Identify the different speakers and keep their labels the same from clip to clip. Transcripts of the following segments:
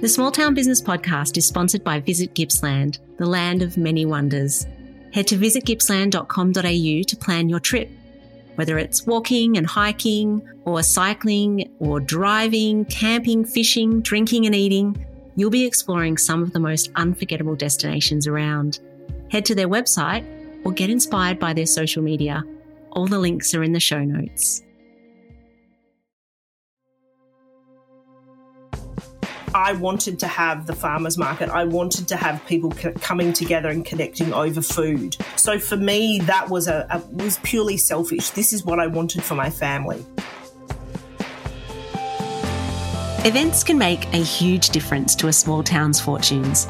Speaker 1: The Small Town Business Podcast is sponsored by Visit Gippsland, the land of many wonders. Head to visitgippsland.com.au to plan your trip. Whether it's walking and hiking, or cycling, or driving, camping, fishing, drinking, and eating, you'll be exploring some of the most unforgettable destinations around. Head to their website or get inspired by their social media. All the links are in the show notes.
Speaker 2: I wanted to have the farmers market. I wanted to have people coming together and connecting over food. So for me, that was a, a was purely selfish. This is what I wanted for my family.
Speaker 1: Events can make a huge difference to a small town's fortunes.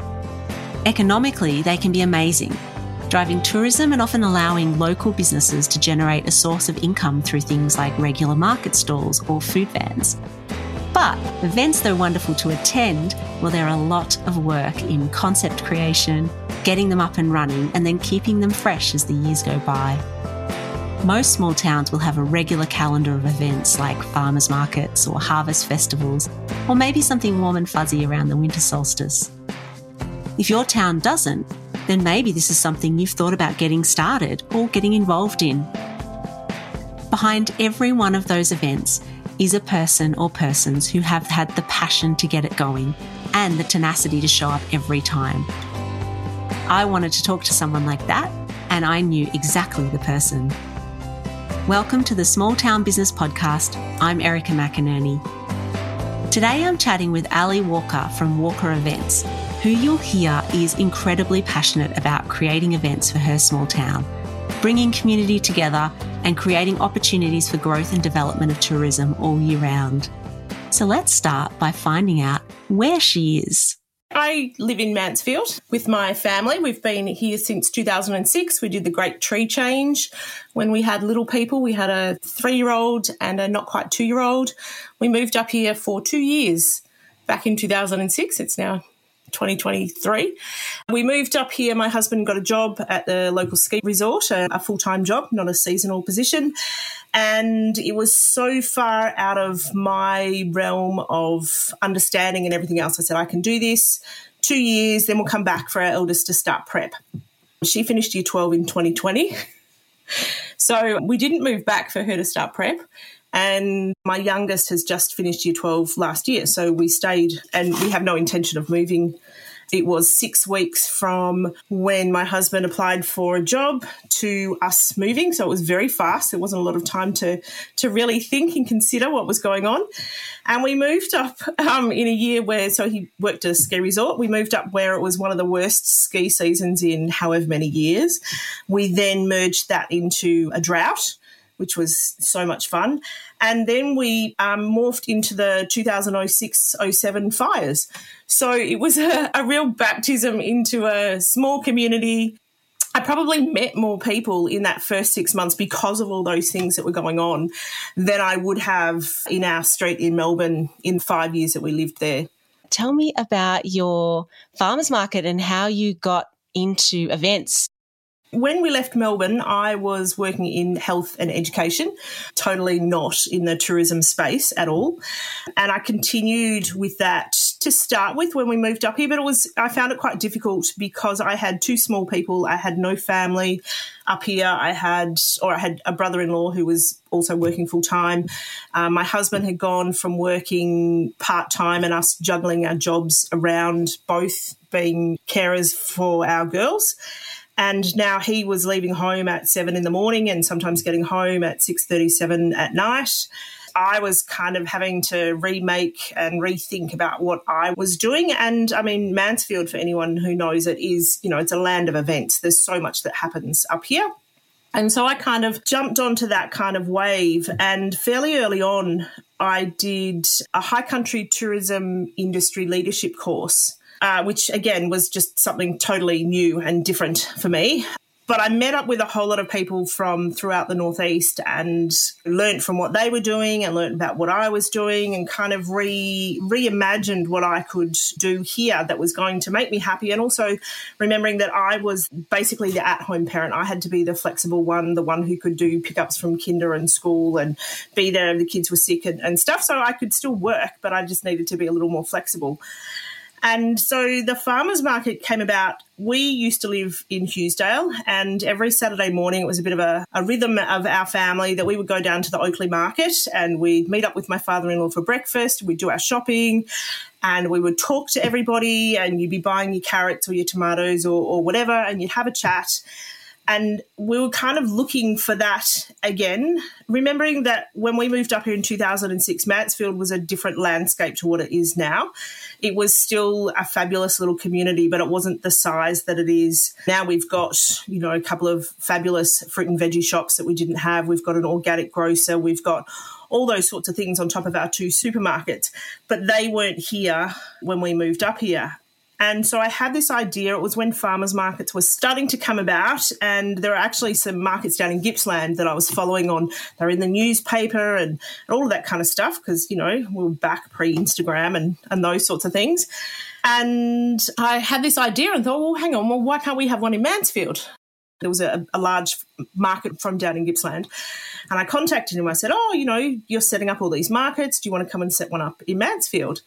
Speaker 1: Economically, they can be amazing, driving tourism and often allowing local businesses to generate a source of income through things like regular market stalls or food vans. But events, though wonderful to attend, well, there are a lot of work in concept creation, getting them up and running, and then keeping them fresh as the years go by. Most small towns will have a regular calendar of events like farmers markets or harvest festivals, or maybe something warm and fuzzy around the winter solstice. If your town doesn't, then maybe this is something you've thought about getting started or getting involved in. Behind every one of those events is a person or persons who have had the passion to get it going and the tenacity to show up every time. I wanted to talk to someone like that, and I knew exactly the person. Welcome to the Small Town Business Podcast. I'm Erica McInerney. Today I'm chatting with Alli Walker from Walker Events, who you'll hear is incredibly passionate about creating events for her small town, bringing community together and creating opportunities for growth and development of tourism all year round. So let's start by finding out where she is.
Speaker 2: I live in Mansfield with my family. We've been here since 2006. We did the great tree change when we had little people. We had a three year old and a not quite two year old. We moved up here for two years back in 2006. It's now 2023. We moved up here. My husband got a job at the local ski resort, a, a full time job, not a seasonal position. And it was so far out of my realm of understanding and everything else. I said, I can do this two years, then we'll come back for our eldest to start prep. She finished year 12 in 2020. So we didn't move back for her to start prep. And my youngest has just finished year 12 last year. So we stayed and we have no intention of moving. It was six weeks from when my husband applied for a job to us moving. So it was very fast. There wasn't a lot of time to, to really think and consider what was going on. And we moved up um, in a year where, so he worked at a ski resort. We moved up where it was one of the worst ski seasons in however many years. We then merged that into a drought which was so much fun. And then we um, morphed into the 2006 07 fires. So it was a, a real baptism into a small community. I probably met more people in that first six months because of all those things that were going on than I would have in our street in Melbourne in five years that we lived there.
Speaker 1: Tell me about your farmers market and how you got into events
Speaker 2: when we left Melbourne, I was working in health and education, totally not in the tourism space at all. And I continued with that to start with when we moved up here, but it was, I found it quite difficult because I had two small people, I had no family up here. I had, or I had a brother in law who was also working full time. Um, my husband had gone from working part time and us juggling our jobs around both being carers for our girls and now he was leaving home at seven in the morning and sometimes getting home at 6.37 at night. I was kind of having to remake and rethink about what i was doing. And i mean mansfield for anyone who knows it is you know it's a land of events. There's so much that happens up here. And so I kind of jumped onto that kind of wave. And fairly early on, I did a high country tourism industry leadership course uh, which again was just something totally new and different for me. But I met up with a whole lot of people from throughout the Northeast and learned from what they were doing and learned about what I was doing and kind of re reimagined what I could do here that was going to make me happy. And also remembering that I was basically the at home parent. I had to be the flexible one, the one who could do pickups from kinder and school and be there if the kids were sick and, and stuff. So I could still work, but I just needed to be a little more flexible. And so the farmers market came about. We used to live in Hughesdale, and every Saturday morning it was a bit of a, a rhythm of our family that we would go down to the Oakleigh market and we'd meet up with my father in law for breakfast. We'd do our shopping and we would talk to everybody, and you'd be buying your carrots or your tomatoes or, or whatever, and you'd have a chat. And we were kind of looking for that again, remembering that when we moved up here in 2006, Mansfield was a different landscape to what it is now. It was still a fabulous little community, but it wasn't the size that it is now. We've got, you know, a couple of fabulous fruit and veggie shops that we didn't have. We've got an organic grocer. We've got all those sorts of things on top of our two supermarkets, but they weren't here when we moved up here. And so I had this idea. It was when farmers markets were starting to come about, and there are actually some markets down in Gippsland that I was following on. They're in the newspaper and, all of that kind of stuff because, you know, we were back pre Instagram and, and those sorts of things. And I had this idea and thought, well, hang on, well, why can't we have one in Mansfield? There was a, a large market from down in Gippsland. And I contacted him. I said, Oh, you know, you're setting up all these markets. Do you want to come and set one up in Mansfield?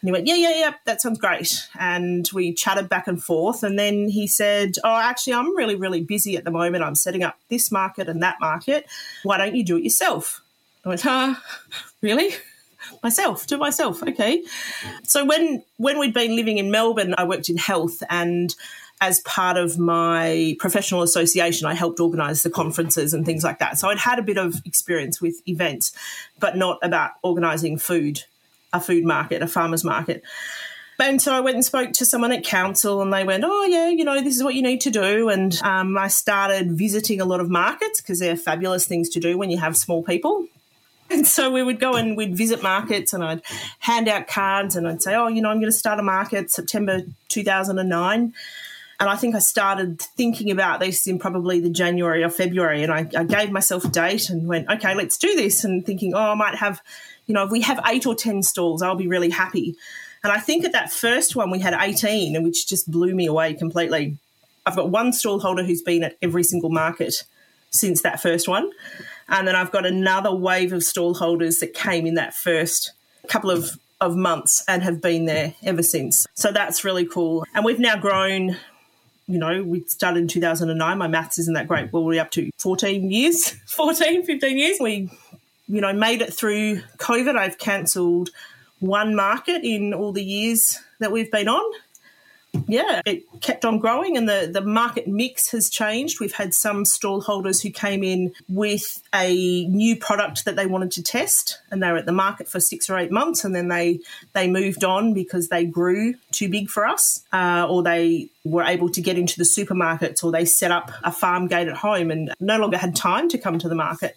Speaker 2: And he went, Yeah, yeah, yeah, that sounds great. And we chatted back and forth. And then he said, Oh, actually, I'm really, really busy at the moment. I'm setting up this market and that market. Why don't you do it yourself? I went, Huh, really? myself to myself okay so when when we'd been living in melbourne i worked in health and as part of my professional association, I helped organise the conferences and things like that. So I'd had a bit of experience with events, but not about organising food, a food market, a farmer's market. And so I went and spoke to someone at council, and they went, "Oh yeah, you know, this is what you need to do." And um, I started visiting a lot of markets because they're fabulous things to do when you have small people. And so we would go and we'd visit markets, and I'd hand out cards, and I'd say, "Oh, you know, I'm going to start a market September 2009." And I think I started thinking about this in probably the January or February. And I, I, gave myself a date and went, okay, let's do this. And thinking, oh, I might have, you know, if we have eight or 10 stalls, I'll be really happy. And I think at that first one, we had 18, which just blew me away completely. I've got one stall holder who's been at every single market since that first one. And then I've got another wave of stall holders that came in that first couple of of months and have been there ever since. So that's really cool. And we've now grown you know, we started in 2009. My maths isn't that great. Well, we're up to 14 years, 14, 15 years. We, you know, made it through COVID. I've cancelled one market in all the years that we've been on yeah, it kept on growing and the, the market mix has changed. We've had some stallholders who came in with a new product that they wanted to test and they were at the market for six or eight months and then they, they moved on because they grew too big for us uh, or they were able to get into the supermarkets or they set up a farm gate at home and no longer had time to come to the market.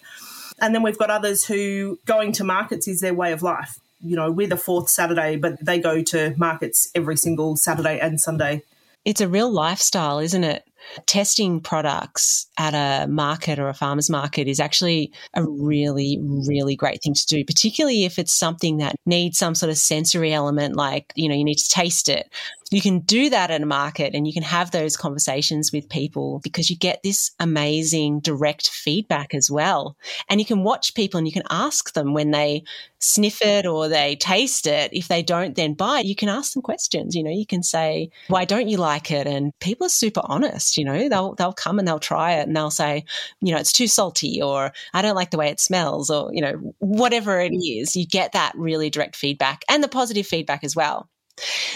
Speaker 2: And then we've got others who going to markets is their way of life you know, we're the fourth Saturday, but they go to markets every single Saturday and Sunday.
Speaker 1: It's a real lifestyle, isn't it? Testing products at a market or a farmer's market is actually a really, really great thing to do, particularly if it's something that needs some sort of sensory element, like, you know, you need to taste it you can do that at a market and you can have those conversations with people because you get this amazing direct feedback as well. And you can watch people and you can ask them when they sniff it or they taste it. If they don't then buy it, you can ask them questions. You know, you can say, why don't you like it? And people are super honest, you know, they'll, they'll come and they'll try it and they'll say, you know, it's too salty or I don't like the way it smells or, you know, whatever it is. You get that really direct feedback and the positive feedback as well.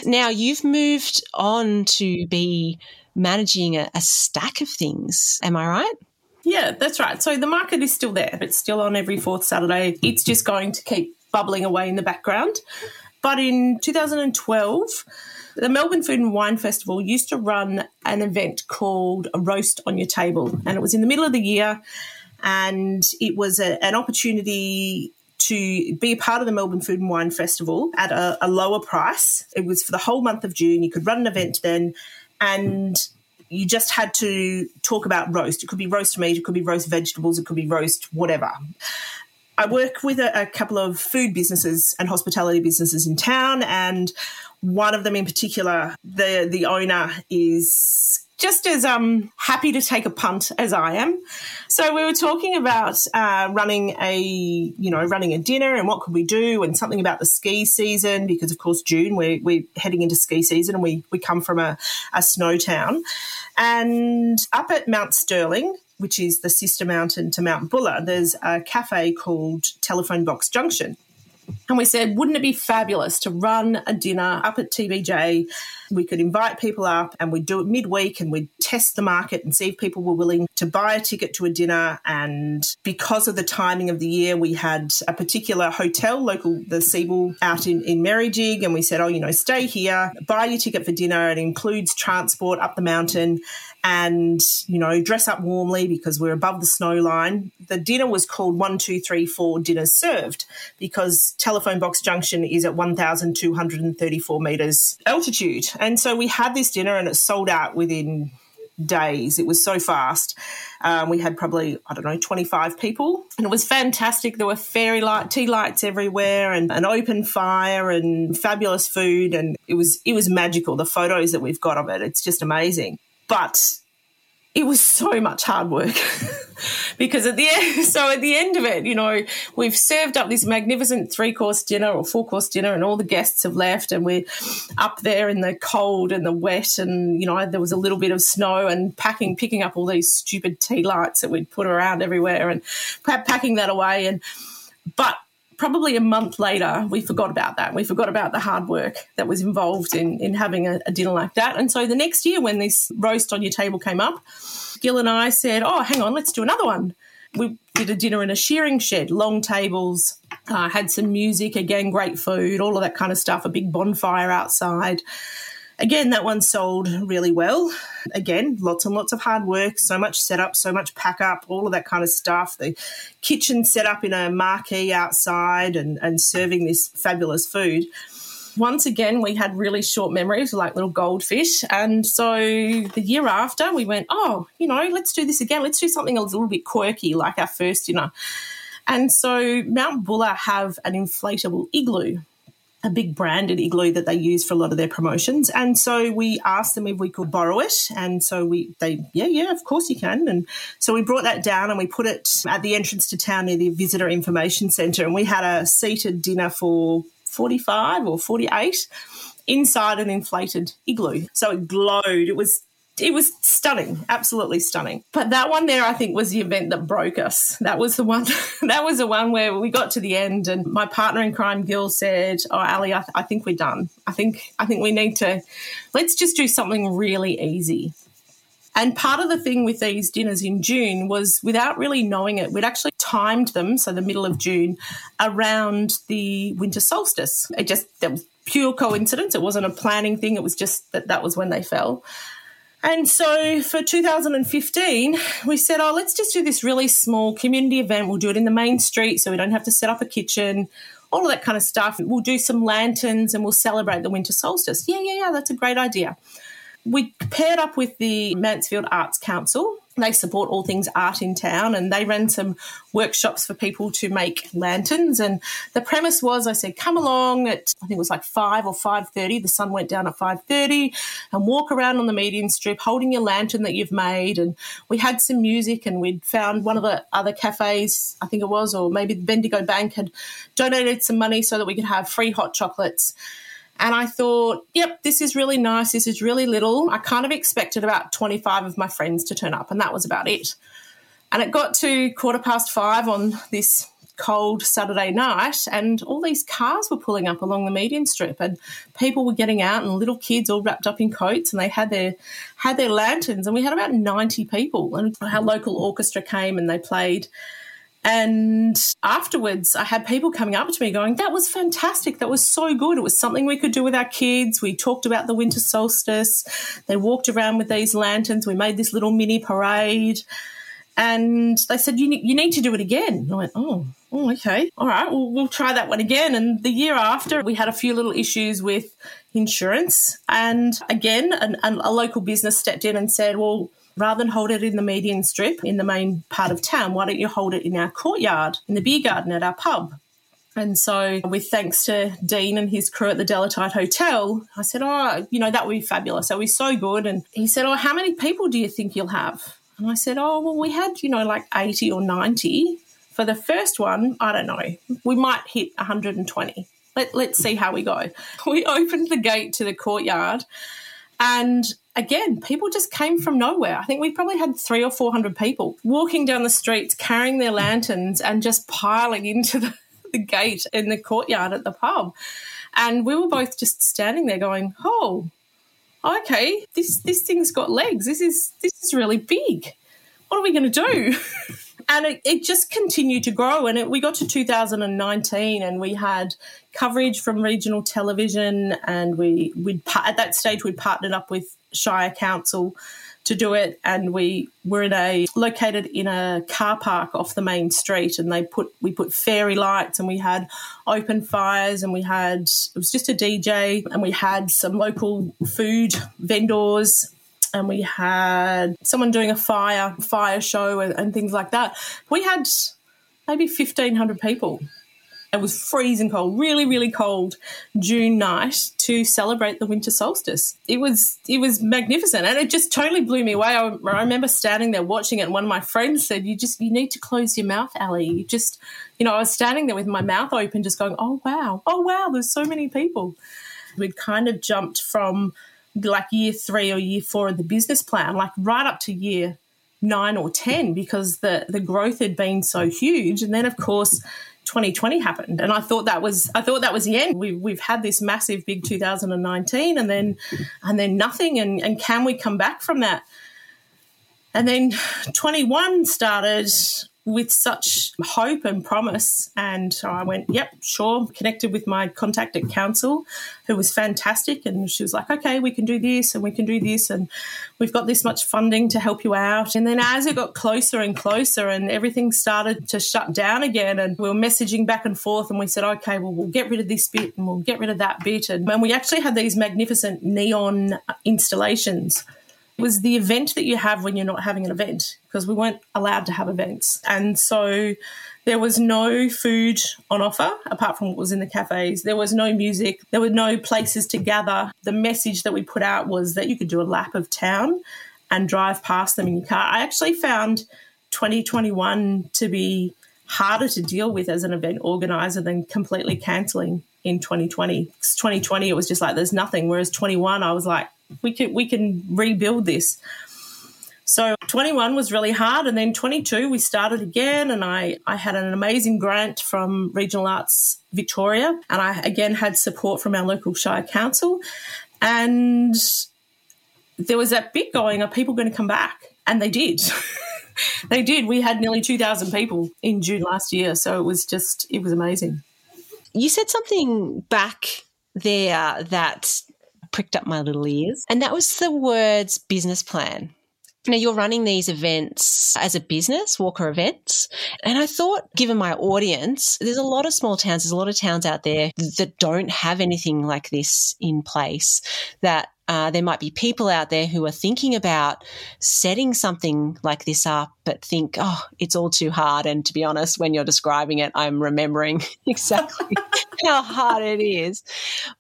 Speaker 1: Now, you've moved on to be managing a, a stack of things. Am I right?
Speaker 2: Yeah, that's right. So the market is still there. It's still on every fourth Saturday. It's just going to keep bubbling away in the background. But in 2012, the Melbourne Food and Wine Festival used to run an event called a Roast on Your Table. And it was in the middle of the year. And it was a, an opportunity to be part of the Melbourne Food and Wine Festival at a, a lower price. It was for the whole month of June. You could run an event then, and you just had to talk about roast. It could be roast meat, it could be roast vegetables, it could be roast whatever. I work with a, a, couple of food businesses and hospitality businesses in town, and one of them in particular, the the owner is just as um, happy to take a punt as I am. So we were talking about uh, running a, you know, running a dinner and what could we do, and something about the ski season because, of course, June we're, we're heading into ski season, and we we come from a, a snow town, and up at Mount Stirling. Which is the sister mountain to Mount Buller. There's a cafe called Telephone Box Junction. And we said, wouldn't it be fabulous to run a dinner up at TBJ? We could invite people up and we'd do it midweek and we'd test the market and see if people were willing to buy a ticket to a dinner. And because of the timing of the year, we had a particular hotel, local, the Sebel out in, in Merrijig. And we said, oh, you know, stay here, buy your ticket for dinner. It includes transport up the mountain and you know dress up warmly because we're above the snow line the dinner was called one two three four dinners served because telephone box junction is at 1234 meters altitude and so we had this dinner and it sold out within days. It was so fast. Um, we had probably, I don't know, 25 people. And it was fantastic. There were fairy light, tea lights everywhere and an open fire and fabulous food. And it was, it was magical. The photos that we've got of it, it's just amazing. But it was so much hard work. Because at the end, so at the end of it, you know, we've served up this magnificent three course dinner or four course dinner, and all the guests have left, and we're up there in the cold and the wet, and you know, there was a little bit of snow, and packing, picking up all these stupid tea lights that we'd put around everywhere, and packing that away, and but probably a month later, we forgot about that. We forgot about the hard work that was involved in, in having a, a, dinner like that. And so the next year, when this roast on your table came up, Gil and I said, Oh, hang on, let's do another one. We did a dinner in a shearing shed, long tables, uh, had some music, again, great food, all of that kind of stuff, a big bonfire outside. Again, that one sold really well. Again, lots and lots of hard work, so much setup, so much pack up, all of that kind of stuff. The kitchen set up in a marquee outside and, and serving this fabulous food. Once again, we had really short memories, like little goldfish. And so the year after, we went, oh, you know, let's do this again. Let's do something a little bit quirky, like our first dinner. And so Mount Buller have an inflatable igloo a big branded igloo that they use for a lot of their promotions. And so we asked them if we could borrow it. And so we, they, yeah, yeah, of course you can. And so we brought that down and we put it at the entrance to town near the Visitor Information Centre. And we had a seated dinner for 45 or 48 inside an inflated igloo. So it glowed. It was it was stunning, absolutely stunning. But that one there, I think, was the event that broke us. That was the one. that was the one where we got to the end, and my partner in crime, Gil, said, "Oh, Alli, I, th- I think we're done. I think I think we need to let's just do something really easy." And part of the thing with these dinners in June was without really knowing it, we'd actually timed them, so the middle of June, around the winter solstice. It just, that was pure coincidence. It wasn't a planning thing. It was just that that was when they fell. And so for 2015, we said, oh, let's just do this really small community event. We'll do it in the main street so we don't have to set up a kitchen, all of that kind of stuff. We'll do some lanterns and we'll celebrate the winter solstice. Yeah, yeah, yeah, that's a great idea. We paired up with the Mansfield Arts Council they support all things art in town and they ran some workshops for people to make lanterns. And the premise was i said come along at i think it was like 5 or 5.30 the sun went down at 5.30 and walk around on the median strip holding your lantern that you've made. And we had some music and we'd found one of the other cafes i think it was or maybe the bendigo bank had donated some money so that we could have free hot chocolates and I thought, yep, this is really nice. This is really little. I kind of expected about 25 of my friends to turn up, and that was about it. And it got to quarter past five on this cold Saturday night, and all these cars were pulling up along the median strip, and people were getting out, and little kids all wrapped up in coats, and they had their had their lanterns, and we had about ninety people, and our local orchestra came and they played and afterwards, I had people coming up to me going, That was fantastic. That was so good. It was something we could do with our kids. We talked about the winter solstice. They walked around with these lanterns. We made this little mini parade. And they said, You, you need to do it again. And I went, Oh, oh okay. All right. Well, we'll try that one again. And the year after, we had a few little issues with insurance. And again, an, an, a local business stepped in and said, Well, rather than hold it in the median strip in the main part of town, why don't you hold it in our courtyard, in the beer garden at our pub? And so, with thanks to Dean and his crew at the Delatite Hotel, I said, Oh, you know, that would be fabulous. That would be so good. And he said, Oh, how many people do you think you'll have? And I said, Oh, well, we had, you know, like 80 or 90. For the first one, I don't know, we might hit 120. Let, let's see how we go. We opened the gate to the courtyard, and again, people just came from nowhere. I think we probably had three or 400 people walking down the streets carrying their lanterns and just piling into the, the gate in the courtyard at the pub. And we were both just standing there going, oh, okay, this, this thing's got legs. This is, this is really big. What are we going to do? and it, it, just continued to grow. And it, we got to 2019, and we had coverage from regional television, and we we at that stage we'd partnered up with Shire Council to do it, and we were in a located in a car park off the main street, and they put we put fairy lights, and we had open fires, and we had it was just a DJ, and we had some local food vendors and we had someone doing a fire fire show and, and things like that. We had maybe fifteen hundred people. It was freezing cold, really, really cold June night to celebrate the winter solstice. It was it was magnificent, and it just totally blew me away. I, I remember standing there watching it, and one of my friends said, "You just you need to close your mouth, Alli. You just, you know, I was standing there with my mouth open, just going, "Oh wow, oh wow, there's so many people." We'd kind of jumped from like year three or year four of the business plan, like right up to year nine or 10 because the, the growth had been so huge. And then, of course, 2020 happened. And i thought that was i thought that was the end. We, we've had this massive big 2019 and then and then nothing. And, and can we come back from that? And then 21 started with such hope and promise. And I went, yep, sure. Connected with my contact at council, who was fantastic. And she was like, okay, we can do this and we can do this. And we've got this much funding to help you out. And then as it got closer and closer and everything started to shut down again, and we were messaging back and forth, and we said, okay, well, we'll get rid of this bit and we'll get rid of that bit. And, and we actually had these magnificent neon installations was the event that you have when you're not having an event because we weren't allowed to have events. And so there was no food on offer apart from what was in the cafes. There was no music. There were no places to gather. The message that we put out was that you could do a lap of town and drive past them in your car. I actually found 2021 to be harder to deal with as an event organizer than completely cancelling in 2020. 2020, it was just like there's nothing. Whereas 21, I was like, we can we can rebuild this. So 21 was really hard, and then 22 we started again, and I I had an amazing grant from Regional Arts Victoria, and I again had support from our local Shire Council, and there was that bit going: Are people going to come back? And they did. they did. We had nearly 2,000 people in June last year, so it was just it was amazing.
Speaker 1: You said something back there that pricked up my little ears. And that was the words business plan. Now, you're running these events as a business, Walker Events. And I thought, given my audience, there's a lot of small towns, there's a lot of towns out there that don't have anything like this in place that uh, there might be people out there who are thinking about setting something like this up, but think, oh, it's all too hard. And to be honest, when you're describing it, I'm remembering exactly how hard it is.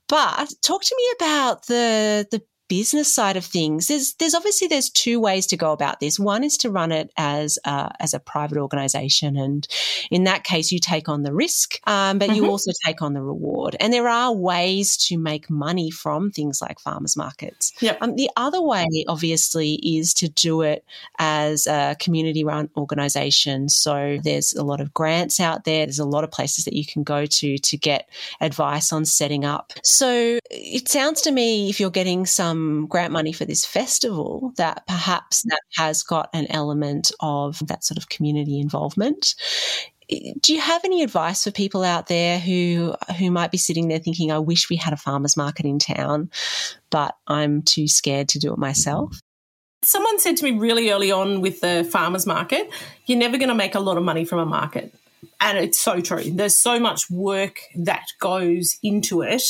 Speaker 1: But talk to me about the the business side of things, there's there's obviously there's two ways to go about this. One is to run it as a, as a private organization, and in that case, you take on the risk, um, but mm-hmm. you also take on the reward. And there are ways to make money from things like farmers markets.
Speaker 2: Yep.
Speaker 1: Um, the other way, obviously, is to do it as a community run organization. So there's a lot of grants out there. There's a lot of places that you can go to to get advice on setting up. So it sounds to me if you're getting some some grant money for this festival that perhaps that has got an element of that sort of community involvement. Do you have any advice for people out there who who might be sitting there thinking I wish we had a farmers market in town but I'm too scared to do it myself
Speaker 2: Someone said to me really early on with the farmers market you're never going to make a lot of money from a market. And it's so true. There's so much work that goes into it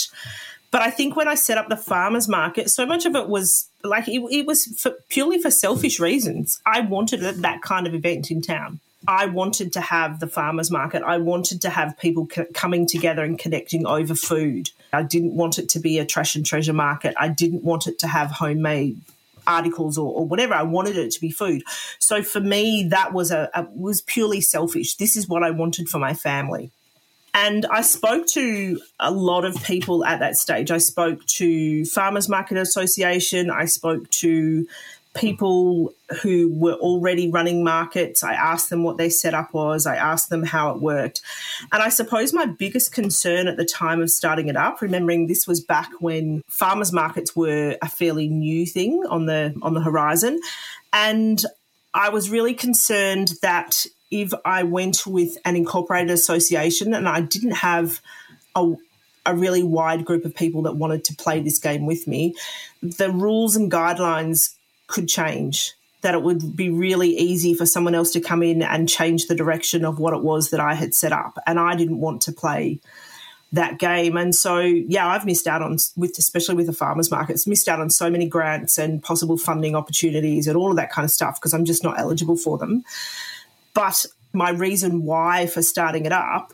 Speaker 2: but I think when I set up the farmers market, so much of it was like it, it was for, purely for selfish reasons. I wanted that kind of event in town. I wanted to have the farmers market. I wanted to have people co- coming together and connecting over food. I didn't want it to be a trash and treasure market. I didn't want it to have homemade articles or, or, whatever. I wanted it to be food. So for me, that was a, a was purely selfish. This is what I wanted for my family. And I spoke to a lot of people at that stage. I spoke to Farmers Market Association. I spoke to people who were already running markets. I asked them what their setup was. I asked them how it worked. And I suppose my biggest concern at the time of starting it up, remembering this was back when farmers markets were a fairly new thing on the on the horizon. And I was really concerned that if I went with an incorporated association and I didn't have a, a really wide group of people that wanted to play this game with me, the rules and guidelines could change. That it would be really easy for someone else to come in and change the direction of what it was that I had set up. And I didn't want to play that game. And so, yeah, I've missed out on, with especially with the farmers markets, missed out on so many grants and possible funding opportunities and all of that kind of stuff because I'm just not eligible for them. But my reason why for starting it up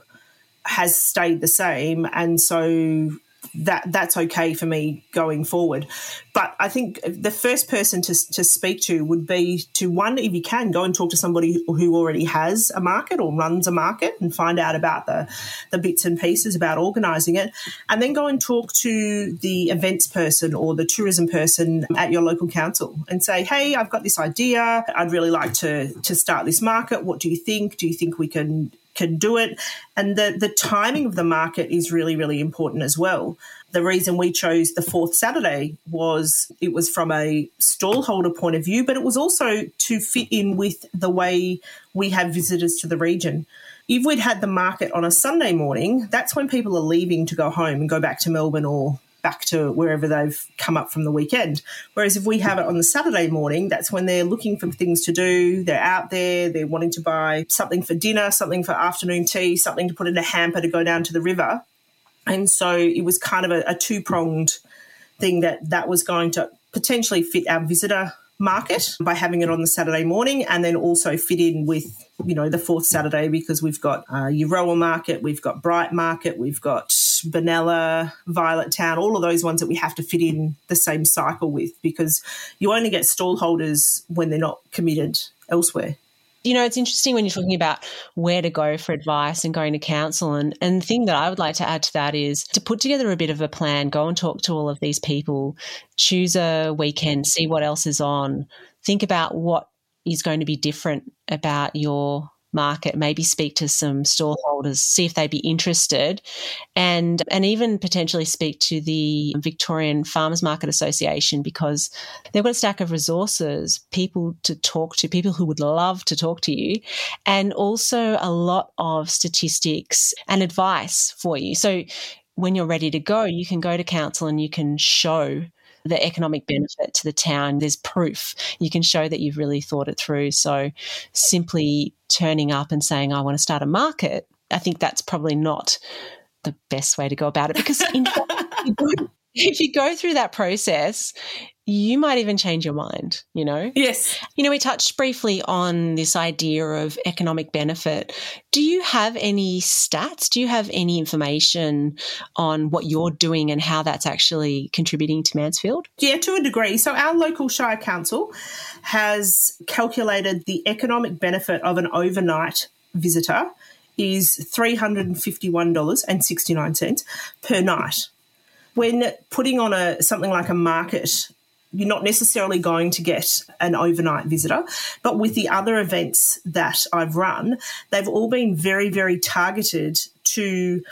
Speaker 2: has stayed the same. And so that that's okay for me going forward. But I think the first person to, to speak to would be to one, if you can, go and talk to somebody who already has a market or runs a market and find out about the, the bits and pieces about organising it. And then go and talk to the events person or the tourism person at your local council and say, hey, I've got this idea. I'd really like to, to start this market. What do you think? Do you think we can can do it. And the, the timing of the market is really, really important as well. The reason we chose the fourth Saturday was it was from a stallholder point of view, but it was also to fit in with the way we have visitors to the region. If we'd had the market on a Sunday morning, that's when people are leaving to go home and go back to Melbourne or back to wherever they've come up from the weekend. Whereas if we have it on the Saturday morning, that's when they're looking for things to do. They're out there, they're wanting to buy something for dinner, something for afternoon tea, something to put in a hamper to go down to the river. And so it was kind of a, a two pronged thing that that was going to potentially fit our visitor market by having it on the Saturday morning and then also fit in with, you know, the fourth Saturday because we've got uh, Euroa Market, we've got Bright Market, we've got Benalla, Violet Town, all of those ones that we have to fit in the same cycle with because you only get stall holders when they're not committed elsewhere.
Speaker 1: You know, it's interesting when you're talking about where to go for advice and going to council. And, and the thing that I would like to add to that is to put together a bit of a plan, go and talk to all of these people, choose a weekend, see what else is on, think about what is going to be different about your market, maybe speak to some storeholders, see if they'd be interested, and and even potentially speak to the Victorian Farmers Market Association because they've got a stack of resources, people to talk to, people who would love to talk to you, and also a lot of statistics and advice for you. So when you're ready to go, you can go to council and you can show the economic benefit to the town. There's proof. You can show that you've really thought it through. So simply turning up and saying, I want to start a market, I think that's probably not the best way to go about it because in fact, if you go through that process, you might even change your mind, you know?
Speaker 2: Yes.
Speaker 1: You know, we touched briefly on this idea of economic benefit. Do you have any stats? Do you have any information on what you're doing and how that's actually contributing to Mansfield?
Speaker 2: Yeah, to a degree. So, our local Shire Council has calculated the economic benefit of an overnight visitor is $351.69 per night when putting on a something like a market you're not necessarily going to get an overnight visitor. But with the other events that I've run, they've all been very, very targeted to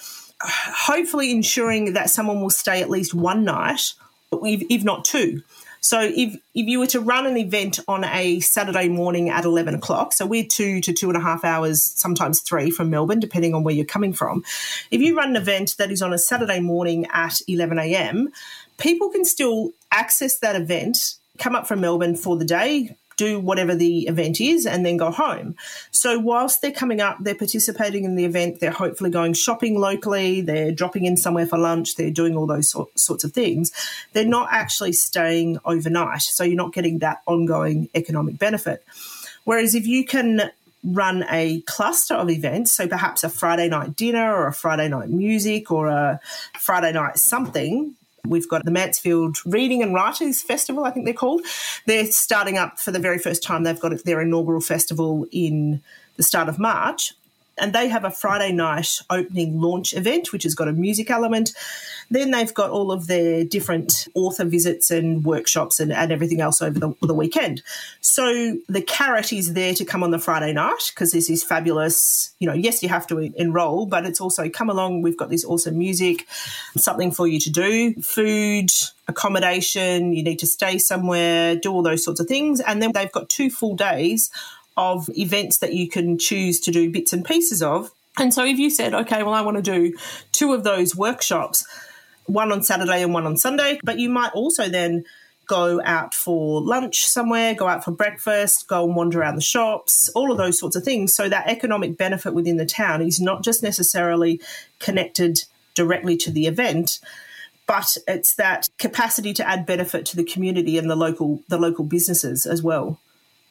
Speaker 2: uh, hopefully ensuring that someone will stay at least one night, if, if not two. So if, if you were to run an event on a Saturday morning at 11 o'clock, so we're two to two and a half hours, sometimes three from Melbourne, depending on where you're coming from. If you run an event that is on a Saturday morning at 11 a.m., people can still access that event, come up from Melbourne for the day, do whatever the event is and then go home. So whilst they're coming up, they're participating in the event, they're hopefully going shopping locally, they're dropping in somewhere for lunch, they're doing all those sorts of things. They're not actually staying overnight. So you're not getting that ongoing economic benefit. Whereas if you can run a cluster of events. So perhaps a Friday night dinner or a Friday night music or a Friday night something. We've got the Mansfield Reading and Writers Festival, I think they're called. They're starting up for the very first time. They've got their inaugural festival in the start of March and they have a Friday night opening launch event, which has got a music element. Then they've got all of their different author visits and workshops and, and everything else over the, the weekend. So the carrot is there to come on the Friday night because this is fabulous. You know, yes, you have to enroll, but it's also come along. We've got this awesome music, something for you to do, food, accommodation. You need to stay somewhere, do all those sorts of things. And then they've got two full days of events that you can choose to do bits and pieces of. And so if you said, okay, well, I want to do two of those workshops, one on Saturday and one on Sunday, but you might also then go out for lunch somewhere, go out for breakfast, go and wander around the shops, all of those sorts of things. So that economic benefit within the town is not just necessarily connected directly to the event, but it's that capacity to add benefit to the community and the local the local businesses as well.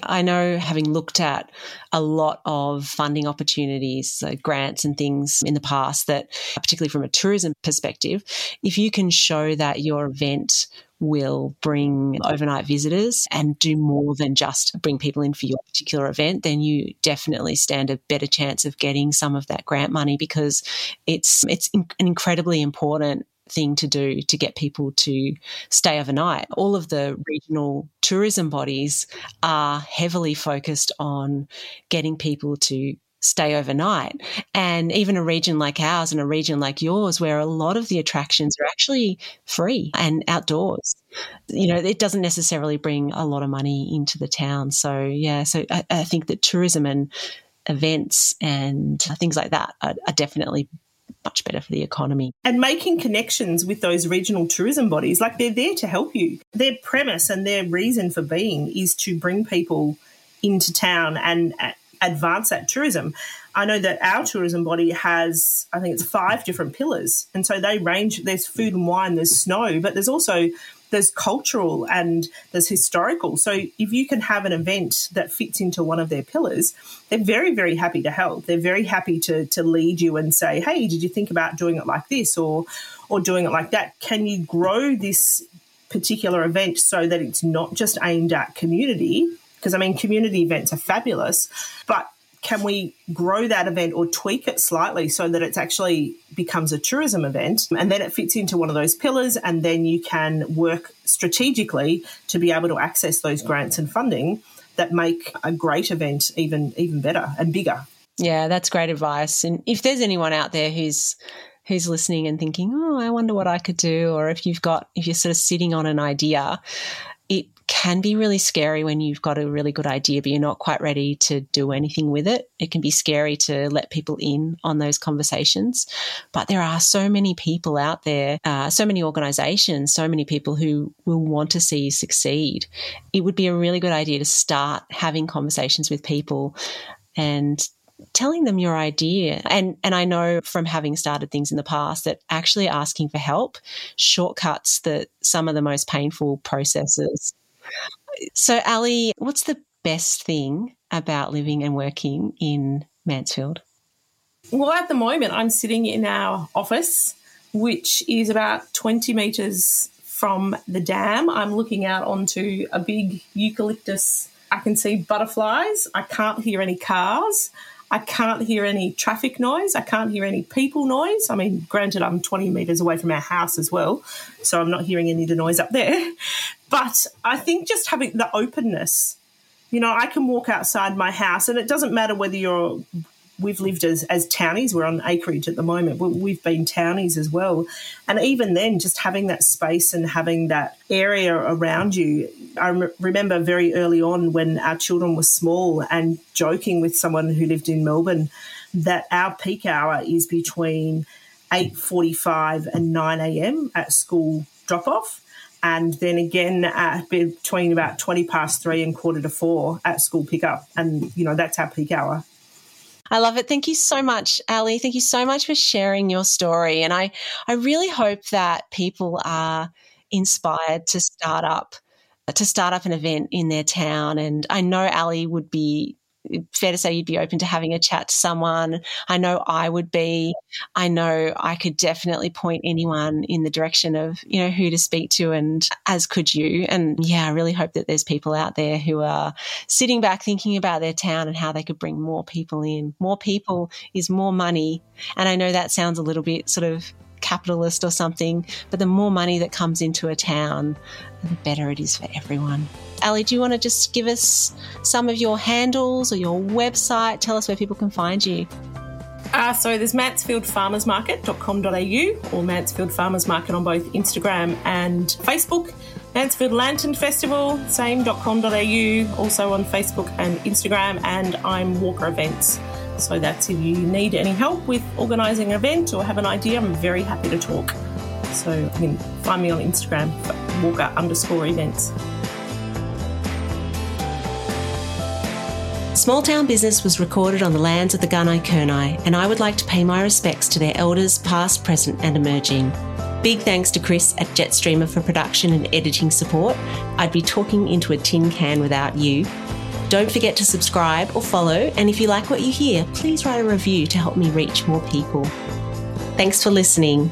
Speaker 1: I know having looked at a lot of funding opportunities, grants and things in the past, that particularly from a tourism perspective, if you can show that your event will bring overnight visitors and do more than just bring people in for your particular event, then you definitely stand a better chance of getting some of that grant money because it's it's an incredibly important thing to do to get people to stay overnight. All of the regional tourism bodies are heavily focused on getting people to stay overnight. And even a region like ours and a region like yours, where a lot of the attractions are actually free and outdoors. You know, it doesn't necessarily bring a lot of money into the town. So, yeah, so I, I think that tourism and events and things like that are, are definitely much better for the economy.
Speaker 2: And making connections with those regional tourism bodies, like they're there to help you. Their premise and their reason for being is to bring people into town and advance that tourism. I know that our tourism body has, I think it's five different pillars. And so they range, there's food and wine, there's snow, but there's also there's cultural and there's historical. So if you can have an event that fits into one of their pillars, they're very, very happy to help. They're very happy to to lead you and say, hey, did you think about doing it like this or or doing it like that? Can you grow this particular event so that it's not just aimed at community? Because I mean, community events are fabulous, but can we grow that event or tweak it slightly so that it actually becomes a tourism event? And then it fits into one of those pillars and then you can work strategically to be able to access those grants and funding that make a great event even even better and bigger.
Speaker 1: Yeah that's great advice. And if there's anyone out there who's who's listening and thinking oh i wonder what i could do or if you've got if you're sort of sitting on an idea can be really scary when you've got a really good idea, but you're not quite ready to do anything with it. It can be scary to let people in on those conversations. But there are so many people out there, uh, so many organizations, so many people who will want to see you succeed. It would be a really good idea to start having conversations with people and telling them your idea. And and I know from having started things in the past that actually asking for help shortcuts the some of the most painful processes so, Alli, what's the best thing about living and working in Mansfield?
Speaker 2: Well, at the moment, I'm sitting in our office, which is about 20 metres from the dam. I'm looking out onto a big eucalyptus. I can see butterflies. I can't hear any cars. I can't hear any traffic noise. I can't hear any people noise. I mean, granted, I'm 20 metres away from our house as well, so I'm not hearing any of the noise up there. But I think just having the openness, you know, I can walk outside my house and it doesn't matter whether you're we've lived as, as townies. We're on acreage at the moment. We've been townies as well. And even then, just having that space and having that area around you. I remember very early on when our children were small and joking with someone who lived in Melbourne that our peak hour is between 8.45 and 9 a.m. at school drop off and then again at between about 20 past three and quarter to four at school pickup. And, you know, that's our peak hour.
Speaker 1: I love it. Thank you so much, Alli. Thank you so much for sharing your story. And I, I really hope that people are inspired to start up to start up an event in their town. And I know Alli would be fair to say you'd be open to having a chat to someone. I know I would be. I know I could definitely point anyone in the direction of, you know, who to speak to and as could you. And yeah, I really hope that there's people out there who are sitting back thinking about their town and how they could bring more people in. More people is more money. And I know that sounds a little bit sort of capitalist or something, but the more money that comes into a town, the better it is for everyone. Alli, do you want to just give us some of your handles or your website? Tell us where people can find you.
Speaker 2: Uh, so there's mansfieldfarmersmarket.com.au or Mansfield Farmers Market on both Instagram and Facebook. Mansfield Lantern Festival, same.com.au, also on Facebook and Instagram, and I'm Walker Events. So that's if you need any help with organising an event or have an idea, I'm very happy to talk. So you can find me on Instagram, Walker underscore events.
Speaker 1: Small Town Business was recorded on the lands of the Gunai Kurnai, and I would like to pay my respects to their elders, past, present, and emerging. Big thanks to Chris at Jetstreamer for production and editing support. I'd be talking into a tin can without you. Don't forget to subscribe or follow, and if you like what you hear, please write a review to help me reach more people. Thanks for listening.